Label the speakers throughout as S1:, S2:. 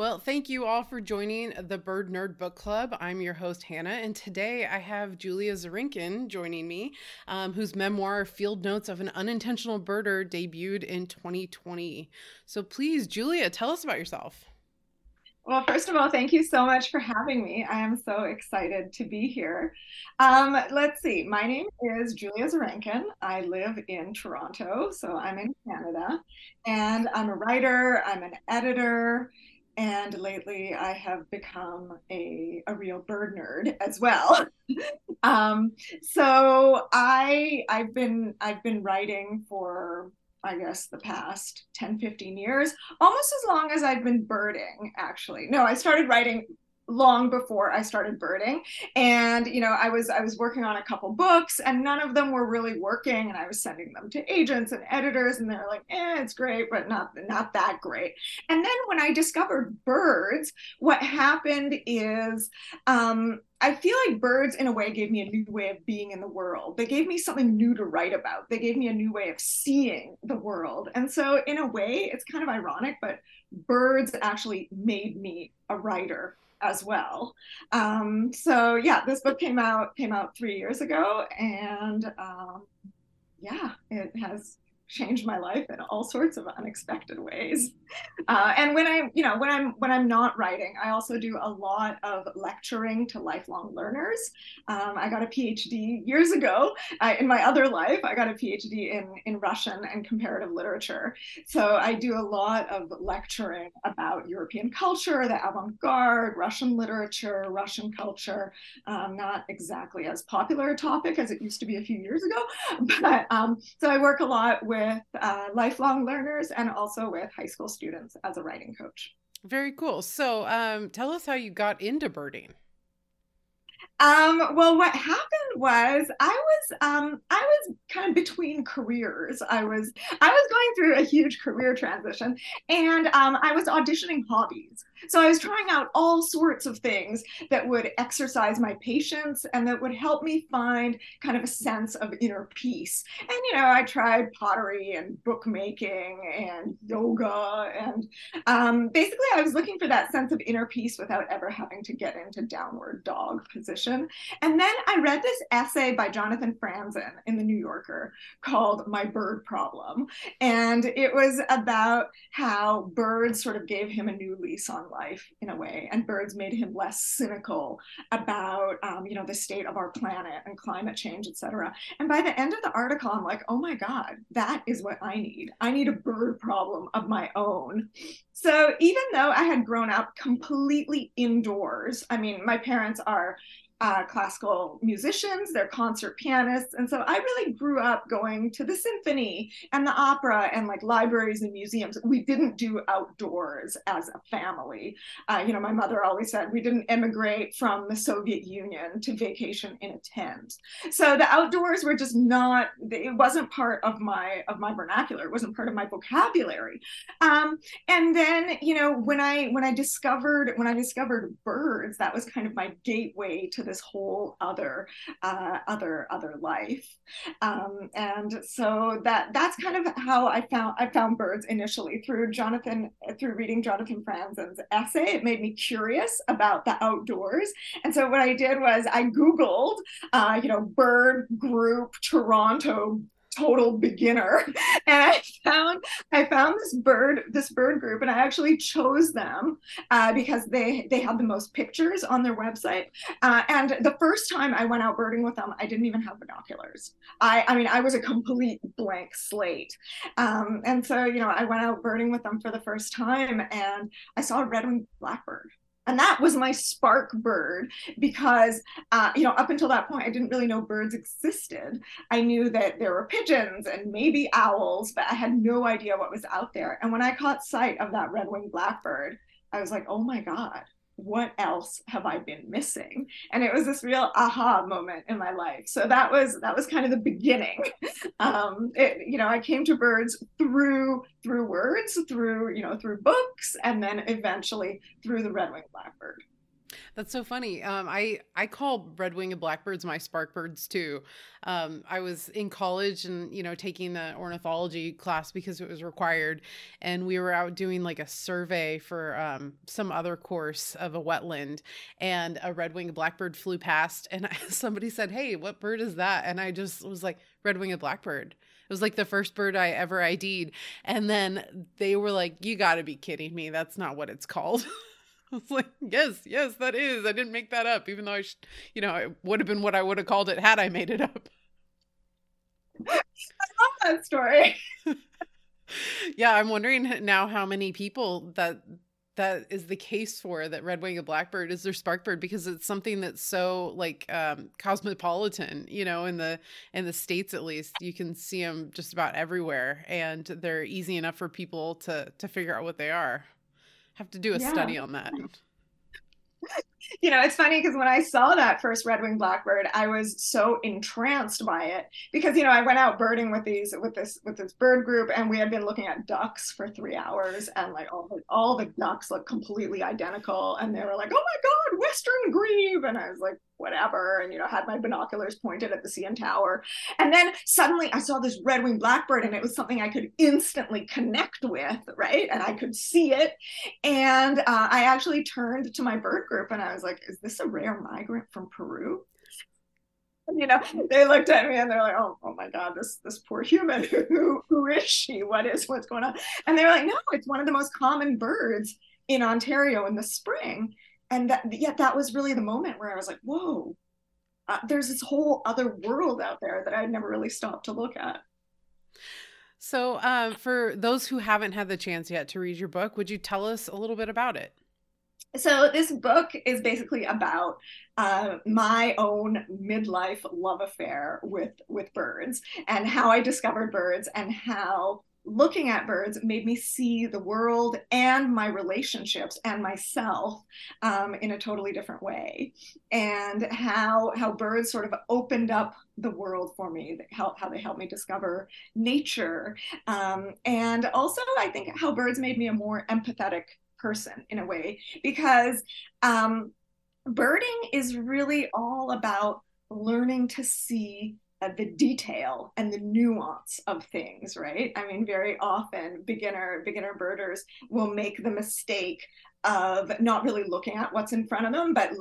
S1: Well, thank you all for joining the Bird Nerd Book Club. I'm your host, Hannah, and today I have Julia Zarankin joining me, um, whose memoir, Field Notes of an Unintentional Birder, debuted in 2020. So please, Julia, tell us about yourself.
S2: Well, first of all, thank you so much for having me. I am so excited to be here. Um, let's see. My name is Julia Zarankin. I live in Toronto, so I'm in Canada, and I'm a writer. I'm an editor, and lately I have become a, a real bird nerd as well. um, so I I've been I've been writing for I guess, the past 10, 15 years, almost as long as I've been birding, actually. No, I started writing long before I started birding. And, you know, I was I was working on a couple books and none of them were really working. And I was sending them to agents and editors, and they're like, eh, it's great, but not not that great. And then when I discovered birds, what happened is um, I feel like birds, in a way, gave me a new way of being in the world. They gave me something new to write about. They gave me a new way of seeing the world. And so, in a way, it's kind of ironic, but birds actually made me a writer as well. Um, so yeah, this book came out came out three years ago, and um, yeah, it has changed my life in all sorts of unexpected ways. Uh, and when I, you know, when I'm when I'm not writing, I also do a lot of lecturing to lifelong learners. Um, I got a PhD years ago uh, in my other life. I got a PhD in in Russian and comparative literature. So I do a lot of lecturing about European culture, the avant-garde, Russian literature, Russian culture. Um, not exactly as popular a topic as it used to be a few years ago, but um, so I work a lot with with uh, lifelong learners and also with high school students as a writing coach.
S1: Very cool. So, um, tell us how you got into birding.
S2: Um, well, what happened was I was um, I was kind of between careers. I was I was going through a huge career transition, and um, I was auditioning hobbies. So I was trying out all sorts of things that would exercise my patience and that would help me find kind of a sense of inner peace. And you know, I tried pottery and bookmaking and yoga, and um, basically, I was looking for that sense of inner peace without ever having to get into downward dog position. And then I read this essay by Jonathan Franzen in the New Yorker called "My Bird Problem," and it was about how birds sort of gave him a new lease on life in a way and birds made him less cynical about um, you know the state of our planet and climate change etc and by the end of the article i'm like oh my god that is what i need. I need a bird problem of my own. So even though i had grown up completely indoors i mean my parents are uh, classical musicians, they're concert pianists. And so I really grew up going to the symphony and the opera and like libraries and museums. We didn't do outdoors as a family. Uh, you know, my mother always said we didn't immigrate from the Soviet Union to vacation in a tent. So the outdoors were just not, it wasn't part of my, of my vernacular. It wasn't part of my vocabulary. Um, and then, you know, when I, when I discovered, when I discovered birds, that was kind of my gateway to the this whole other uh, other other life. Um, and so that that's kind of how i found i found birds initially through jonathan through reading jonathan franzen's essay. It made me curious about the outdoors. And so what i did was i googled uh, you know bird group toronto total beginner. And i found i found this bird this bird group and i actually chose them uh, because they they had the most pictures on their website. Uh, and the first time i went out birding with them i didn't even have binoculars. I i mean i was a complete blank slate. Um, and so you know i went out birding with them for the first time and i saw a red-winged blackbird and that was my spark bird because uh, you know up until that point i didn't really know birds existed. I knew that there were pigeons and maybe owls but i had no idea what was out there. And when i caught sight of that red-winged blackbird i was like oh my god what else have I been missing? And it was this real aha moment in my life. So that was that was kind of the beginning. Um, it, you know, I came to birds through through words, through you know through books, and then eventually through the red-winged blackbird.
S1: That's so funny. Um, I I call red-winged blackbirds my spark birds too. Um, I was in college and you know taking the ornithology class because it was required, and we were out doing like a survey for um, some other course of a wetland, and a red-winged blackbird flew past, and somebody said, "Hey, what bird is that?" And I just was like, "Red-winged blackbird." It was like the first bird I ever ID'd, and then they were like, "You got to be kidding me! That's not what it's called." I was like, yes, yes, that is. I didn't make that up, even though I, should, you know, it would have been what I would have called it had I made it up.
S2: I love that story.
S1: yeah, I'm wondering now how many people that that is the case for that red-winged blackbird is their sparkbird because it's something that's so like um, cosmopolitan you know in the in the states at least you can see them just about everywhere and they're easy enough for people to to figure out what they are have to do a yeah. study on that.
S2: you know, it's funny because when I saw that first red winged blackbird, I was so entranced by it because you know I went out birding with these with this with this bird group, and we had been looking at ducks for three hours, and like all the, all the ducks look completely identical, and they were like, "Oh my god, western grebe," and I was like, whatever, and you know, had my binoculars pointed at the CN Tower. And then suddenly I saw this red winged blackbird, and it was something I could instantly connect with, right? And I could see it. And uh, I actually turned to my bird group and I was like, is this a rare migrant from Peru? you know they looked at me and they're like oh, oh my god this this poor human who who is she what is what's going on and they're like no it's one of the most common birds in ontario in the spring and that yet that was really the moment where I was like, whoa, uh, there's this whole other world out there that I'd never really stopped to look at.
S1: So, uh, for those who haven't had the chance yet to read your book, would you tell us a little bit about it?
S2: So, this book is basically about uh, my own midlife love affair with with birds and how I discovered birds and how looking at birds made me see the world and my relationships and myself um, in a totally different way. And how how birds sort of opened up the world for me how, how they helped me discover nature. Um, and also i think how birds made me a more empathetic person in a way because um, birding is really all about learning to see uh, the detail and the nuance of things right? I mean very often beginner beginner birders will make the mistake of not really looking at what's in front of them, but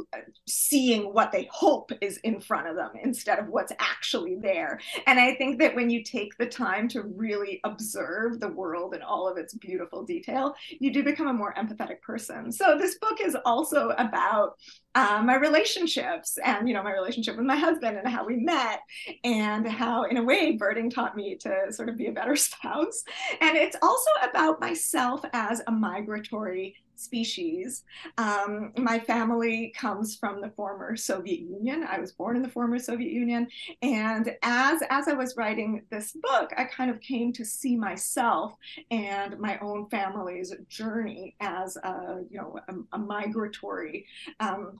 S2: seeing what they hope is in front of them instead of what's actually there. And I think that when you take the time to really observe the world in all of its beautiful detail, you do become a more empathetic person. So this book is also about uh, my relationships and you know my relationship with my husband and how we met and how in a way birding taught me to sort of be a better spouse and it's also about myself as a migratory species. Um, my family comes from the former Soviet Union. I was born in the former Soviet Union, and as as I was writing this book, I kind of came to see myself and my own family's journey as a you know a, a migratory. Um,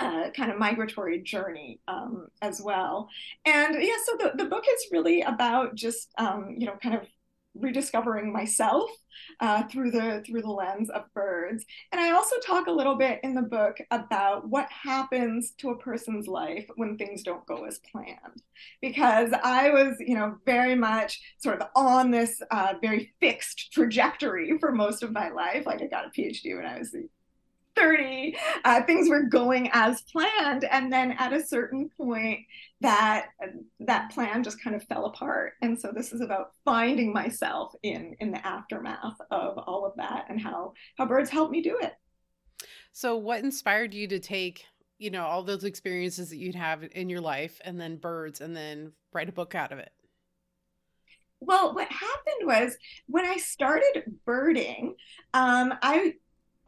S2: uh, kind of migratory journey um, as well. And yeah, so the, the book is really about just, um, you know, kind of rediscovering myself uh, through the through the lens of birds. And i also talk a little bit in the book about what happens to a person's life when things don't go as planned. Because i was you know very much sort of on this uh, very fixed trajectory for most of my life. Like i got a phd when i was 30 uh, things were going as planned. And then at a certain point that that plan just kind of fell apart. And so this is about finding myself in in the aftermath of all of that and how how birds help me do it.
S1: So what inspired you to take you know all those experiences that you'd have in your life and then birds and then write a book out of it?
S2: Well what happened was when i started birding um, i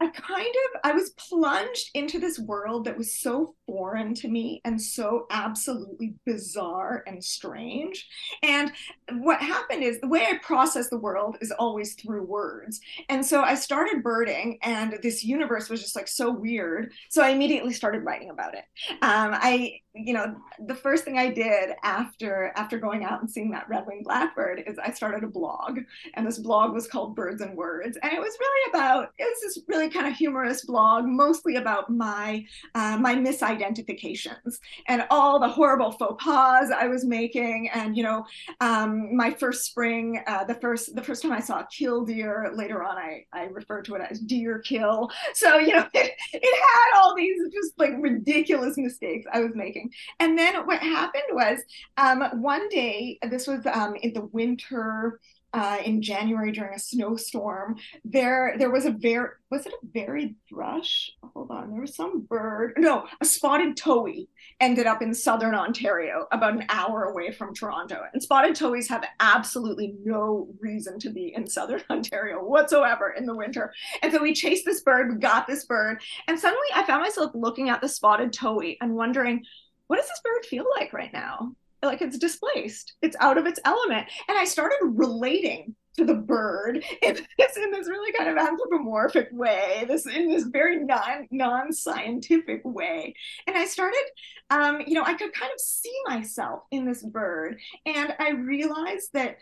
S2: I kind of I was plunged into this world that was so foreign to me and so absolutely bizarre and strange. And what happened is the way I process the world is always through words. And so I started birding, and this universe was just like so weird. So I immediately started writing about it. Um, I you know the first thing i did after after going out and seeing that red-winged blackbird is i started a blog and this blog was called birds and words and it was really about it was this really kind of humorous blog mostly about my uh, my misidentifications and all the horrible faux pas i was making and you know um, my first spring uh, the first the first time i saw a killdeer later on i i refer to it as deer kill so you know it, it had all these just like ridiculous mistakes i was making and then what happened was um, one day, this was um, in the winter. Uh, in January during a snowstorm, there there was a very was it a varied thrush? Hold on, there was some bird. No, a spotted towhee ended up in southern Ontario, about an hour away from Toronto. And spotted towhees have absolutely no reason to be in southern Ontario whatsoever in the winter. And so we chased this bird, we got this bird, and suddenly I found myself looking at the spotted towhee and wondering what does this bird feel like right now? Like it's displaced, it's out of its element. And I started relating to the bird in this in this really kind of anthropomorphic way, this in this very non non scientific way. And I started, um, you know, I could kind of see myself in this bird, and I realized that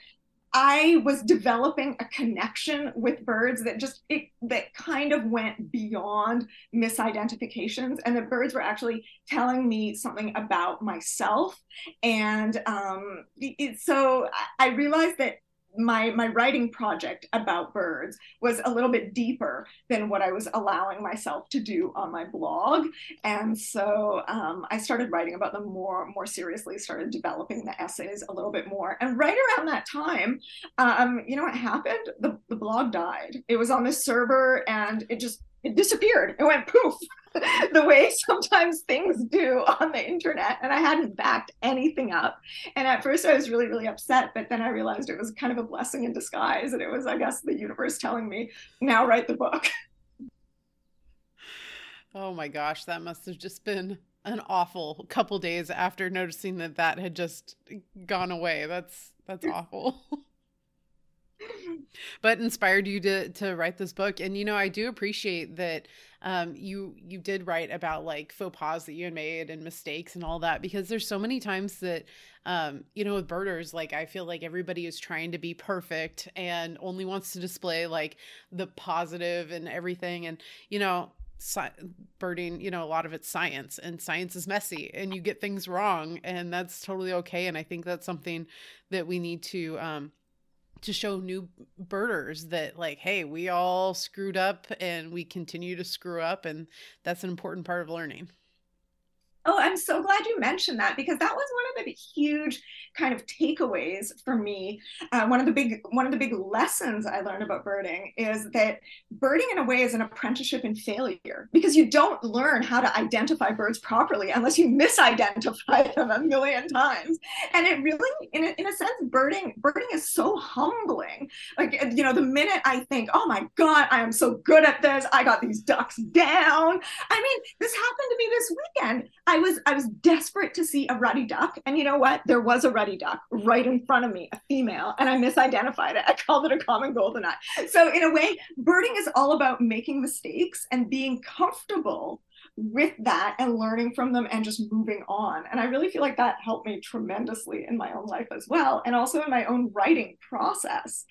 S2: I was developing a connection with birds that just it, that kind of went beyond misidentifications, and the birds were actually telling me something about myself. And um, it, so I realized that my my writing project about birds was a little bit deeper than what I was allowing myself to do on my blog, and so um, I started writing about them more more seriously. Started developing the essays a little bit more, and right around that time, um, you know what happened? The the blog died. It was on this server, and it just it disappeared. It went poof. the way sometimes things do on the internet. And I hadn't backed anything up. And at first I was really, really upset. But then I realized it was kind of a blessing in disguise. And it was, I guess, the universe telling me, now write the book.
S1: Oh my gosh, that must have just been an awful couple days after noticing that that had just gone away. That's that's awful. but inspired you to to write this book. And you know i do appreciate that um you you did write about like faux pas that you had made and mistakes and all that because there's so many times that um you know with birders like i feel like everybody is trying to be perfect and only wants to display like the positive and everything. And you know Sci- birding you know a lot of it's science and science is messy and you get things wrong and that's totally okay. And i think that's something that we need to um to show new birders that like hey we all screwed up and we continue to screw up and that's an important part of learning
S2: Oh, I'm so glad you mentioned that because that was one of the huge kind of takeaways for me. Uh, one of the big one of the big lessons I learned about birding is that birding in a way is an apprenticeship in failure because you don't learn how to identify birds properly unless you misidentify them a million times. And it really, in a, in a sense, birding birding is so humbling. Like you know, the minute I think, oh my god, I am so good at this, I got these ducks down. I mean, this happened to me this weekend. Was I was desperate to see a ruddy duck, and you know what? There was a ruddy duck right in front of me, a female, and I misidentified it. I called it a common goldeneye. So in a way, birding is all about making mistakes and being comfortable with that and learning from them and just moving on. And I really feel like that helped me tremendously in my own life as well. And also in my own writing process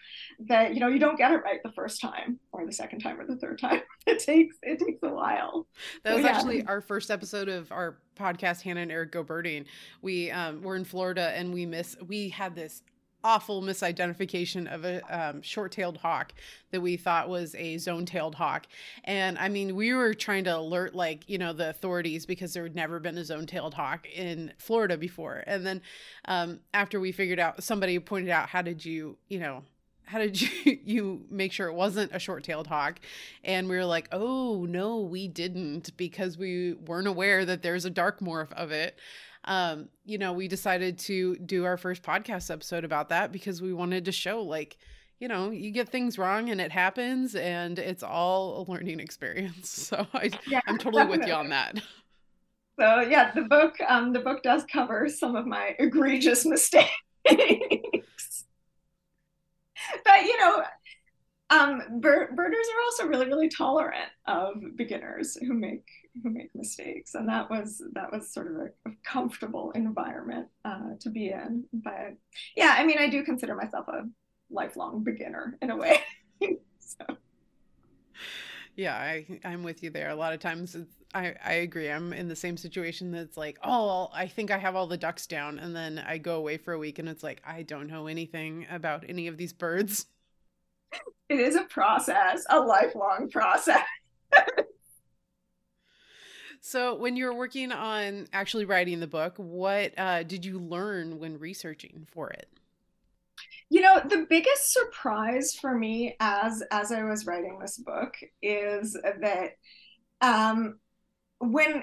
S2: that, you know, you don't get it right the first time or the second time or the third time. It takes, it takes a while.
S1: That was so, yeah. actually our first episode of our podcast, Hannah and Eric Go Birding. We um, were in Florida and we miss, we had this awful misidentification of a um, short-tailed hawk that we thought was a zone-tailed hawk. And i mean we were trying to alert like you know the authorities because there had never been a zone-tailed hawk in florida before. And then um, after we figured out somebody pointed out how did you you know how did you you make sure it wasn't a short-tailed hawk? And we were like oh no we didn't because we weren't aware that there's a dark morph of it um, you know, we decided to do our first podcast episode about that because we wanted to show like, you know, you get things wrong and it happens and it's all a learning experience. So I, yeah, I'm totally definitely. with you on that.
S2: So yeah, the book um, the book does cover some of my egregious mistakes. but you know, um, bir- birders are also really really tolerant of beginners who make who make mistakes, and that was that was sort of a, a comfortable environment uh, to be in. But yeah, I mean, I do consider myself a lifelong beginner in a way. so.
S1: Yeah, I I'm with you there. A lot of times I I agree. I'm in the same situation that's like, "Oh, I think I have all the ducks down." And then I go away for a week and it's like, "I don't know anything about any of these birds."
S2: It is a process, a lifelong process.
S1: So, when you were working on actually writing the book, what uh, did you learn when researching for it?
S2: you know the biggest surprise for me as as i was writing this book is that um when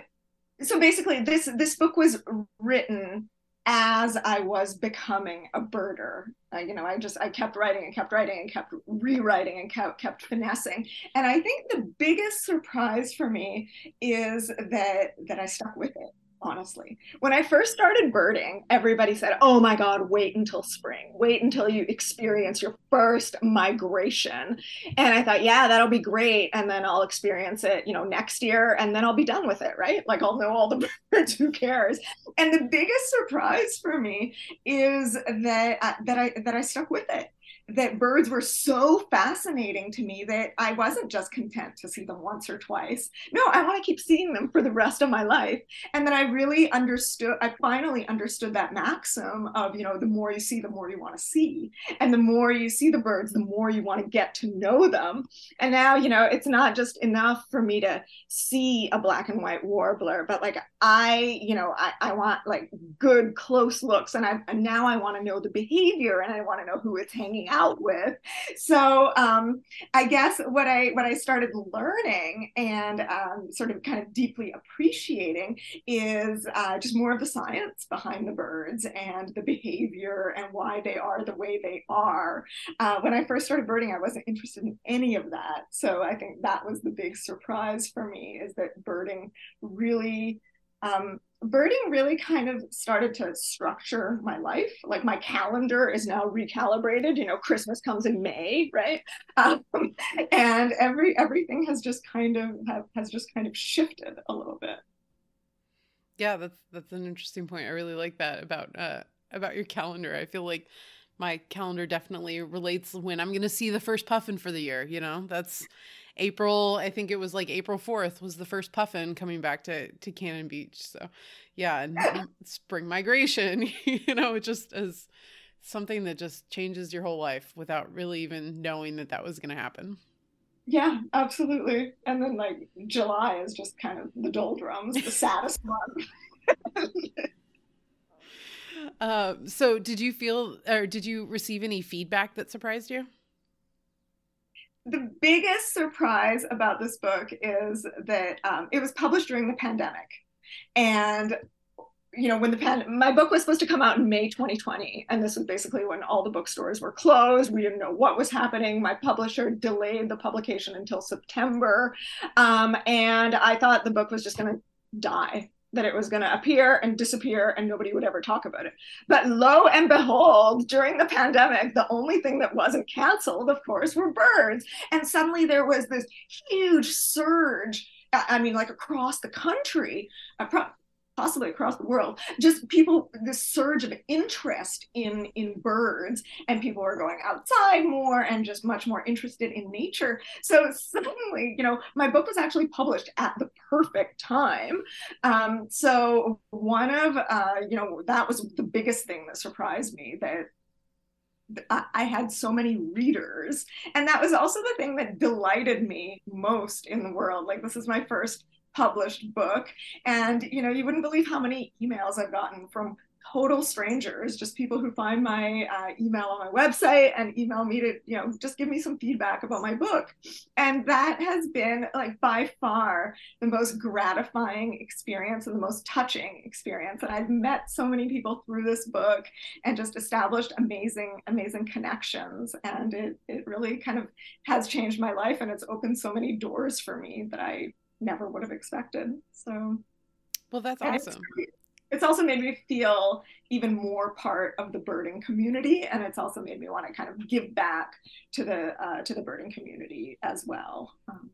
S2: so basically this this book was written as i was becoming a birder. Uh, you know i just i kept writing and kept writing and kept rewriting and kept kept finessing. And i think the biggest surprise for me is that that i stuck with it honestly. When I first started birding, everybody said, Oh my God, wait until spring. Wait until you experience your first migration. And I thought, Yeah, that'll be great. And then I'll experience it, you know, next year and then I'll be done with it, right? Like I'll know all the birds, who cares? And the biggest surprise for me is that, uh, that I, that I stuck with it that birds were so fascinating to me that I wasn't just content to see them once or twice. No, I want to keep seeing them for the rest of my life. And then I really understood, I finally understood that maxim of, you know, the more you see, the more you want to see. And the more you see the birds, the more you want to get to know them. And now, you know, it's not just enough for me to see a black and white warbler, but like I, you know, I, I want like good close looks. And I and now I want to know the behavior and I want to know who it's hanging out out with. So um, I guess what I what I started learning and um, sort of kind of deeply appreciating is uh, just more of the science behind the birds and the behavior and why they are the way they are. Uh, when I first started birding, I wasn't interested in any of that. So I think that was the big surprise for me is that birding really um, birding really kind of started to structure my life. Like my calendar is now recalibrated. You know, Christmas comes in May, right? Um, and every everything has just kind of have, has just kind of shifted a little bit.
S1: Yeah, that's that's an interesting point. I really like that about uh about your calendar. I feel like my calendar definitely relates when I'm going to see the first puffin for the year, you know? That's April, I think it was like April 4th was the first puffin coming back to to Cannon Beach. So, yeah, and spring migration, you know, it just is something that just changes your whole life without really even knowing that that was going to happen.
S2: Yeah, absolutely. And then like July is just kind of the doldrums, the saddest month.
S1: uh, so did you feel or did you receive any feedback that surprised you?
S2: The biggest surprise about this book is that um, it was published during the pandemic. And you know, when the pan, my book was supposed to come out in May 2020, and this was basically when all the bookstores were closed. We didn't know what was happening. My publisher delayed the publication until September, um, and I thought the book was just going to die that it was going to appear and disappear and nobody would ever talk about it. But lo and behold, during the pandemic, the only thing that wasn't canceled, of course, were birds. And suddenly there was this huge surge. I mean, like across the country, possibly across the world just people this surge of interest in in birds and people are going outside more and just much more interested in nature so suddenly you know my book was actually published at the perfect time um, so one of uh, you know that was the biggest thing that surprised me that I had so many readers. And that was also the thing that delighted me most in the world. Like, this is my first published book. And, you know, you wouldn't believe how many emails I've gotten from total strangers, just people who find my uh, email on my website and email me to, you know, just give me some feedback about my book. And that has been like by far the most gratifying experience and the most touching experience. And I've met so many people through this book and just established amazing, amazing connections. And it, it really kind of has changed my life and it's opened so many doors for me that I never would have expected. So
S1: Well, that's awesome.
S2: It's, it's also made me feel even more part of the birding community, and it's also made me want to kind of give back to the uh, to the birding community as well. Um,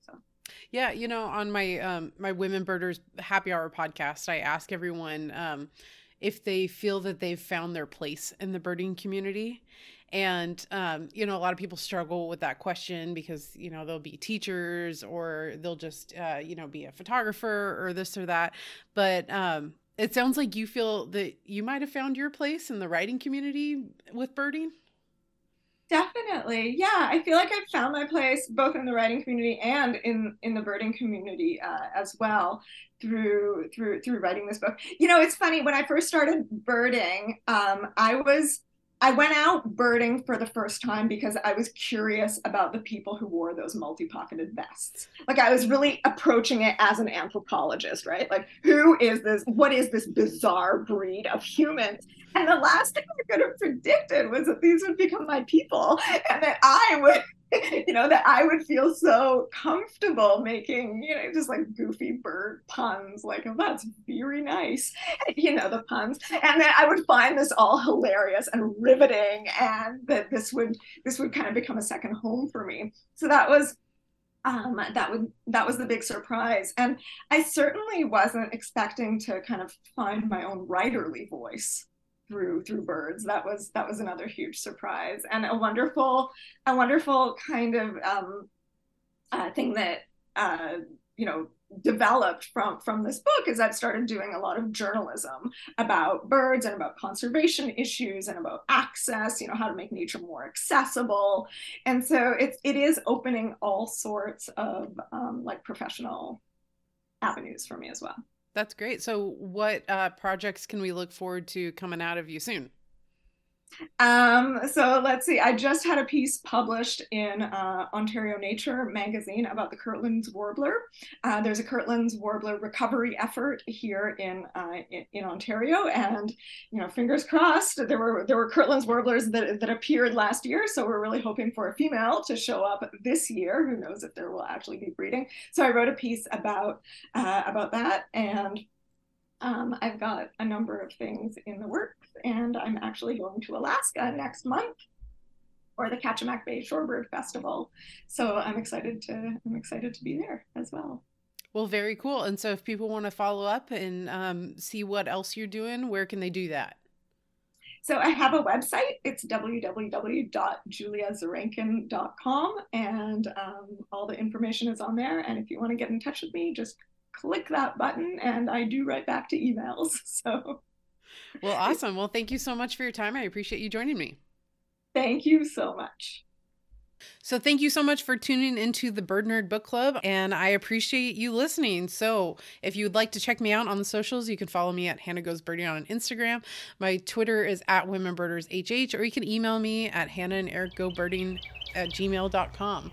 S2: so.
S1: Yeah, you know, on my um, my Women Birders Happy Hour podcast, I ask everyone um, if they feel that they've found their place in the birding community. And, um, you know, a lot of people struggle with that question because, you know, they'll be teachers or they'll just, uh, you know, be a photographer or this or that. But um, it sounds like you feel that you might have found your place in the writing community with birding.
S2: Definitely. Yeah, I feel like I've found my place both in the writing community and in in the birding community uh, as well through through through writing this book. You know, it's funny when I first started birding, um, I was I went out birding for the first time because I was curious about the people who wore those multi-pocketed vests. Like I was really approaching it as an anthropologist, right? Like who is this what is this bizarre breed of humans? And the last thing I could have predicted was that these would become my people and that I would you know, that I would feel so comfortable making, you know, just like goofy bird puns, like, oh, that's very nice, you know, the puns. And then I would find this all hilarious and riveting, and that this would this would kind of become a second home for me. So that was um, that would that was the big surprise, and I certainly wasn't expecting to kind of find my own writerly voice through through birds that was that was another huge surprise and a wonderful a wonderful kind of um, uh, thing that uh, you know developed from from this book is I've started doing a lot of journalism about birds and about conservation issues and about access, you know, how to make nature more accessible. And so it's it is opening all sorts of um, like professional avenues for me as well.
S1: That's great. So, what uh, projects can we look forward to coming out of you soon?
S2: Um, so let's see. I just had a piece published in uh, Ontario Nature magazine about the Kirtland's warbler. Uh, there's a Kirtland's warbler recovery effort here in, uh, in, in Ontario, and you know, fingers crossed. There were there were Kirtland's warblers that that appeared last year, so we're really hoping for a female to show up this year. Who knows if there will actually be breeding? So I wrote a piece about uh, about that and. Um, I've got a number of things in the works, and I'm actually going to Alaska next month for the Kachemak Bay Shorebird Festival. So I'm excited to I'm excited to be there as well.
S1: Well, very cool. And so, if people want to follow up and um, see what else you're doing, where can they do that?
S2: So I have a website. It's www.juliazarankin.com, and um, all the information is on there. And if you want to get in touch with me, just click that button and I do write back to emails. So,
S1: well, awesome. Well, thank you so much for your time. I appreciate you joining me.
S2: Thank you so much.
S1: So, thank you so much for tuning into the Bird Nerd Book Club, and I appreciate you listening. So, if you would like to check me out on the socials, you can follow me at Hannah Goes Birding on Instagram. My Twitter is at Women Birders HH, or you can email me at Hannah and Eric Go Birding at gmail.com.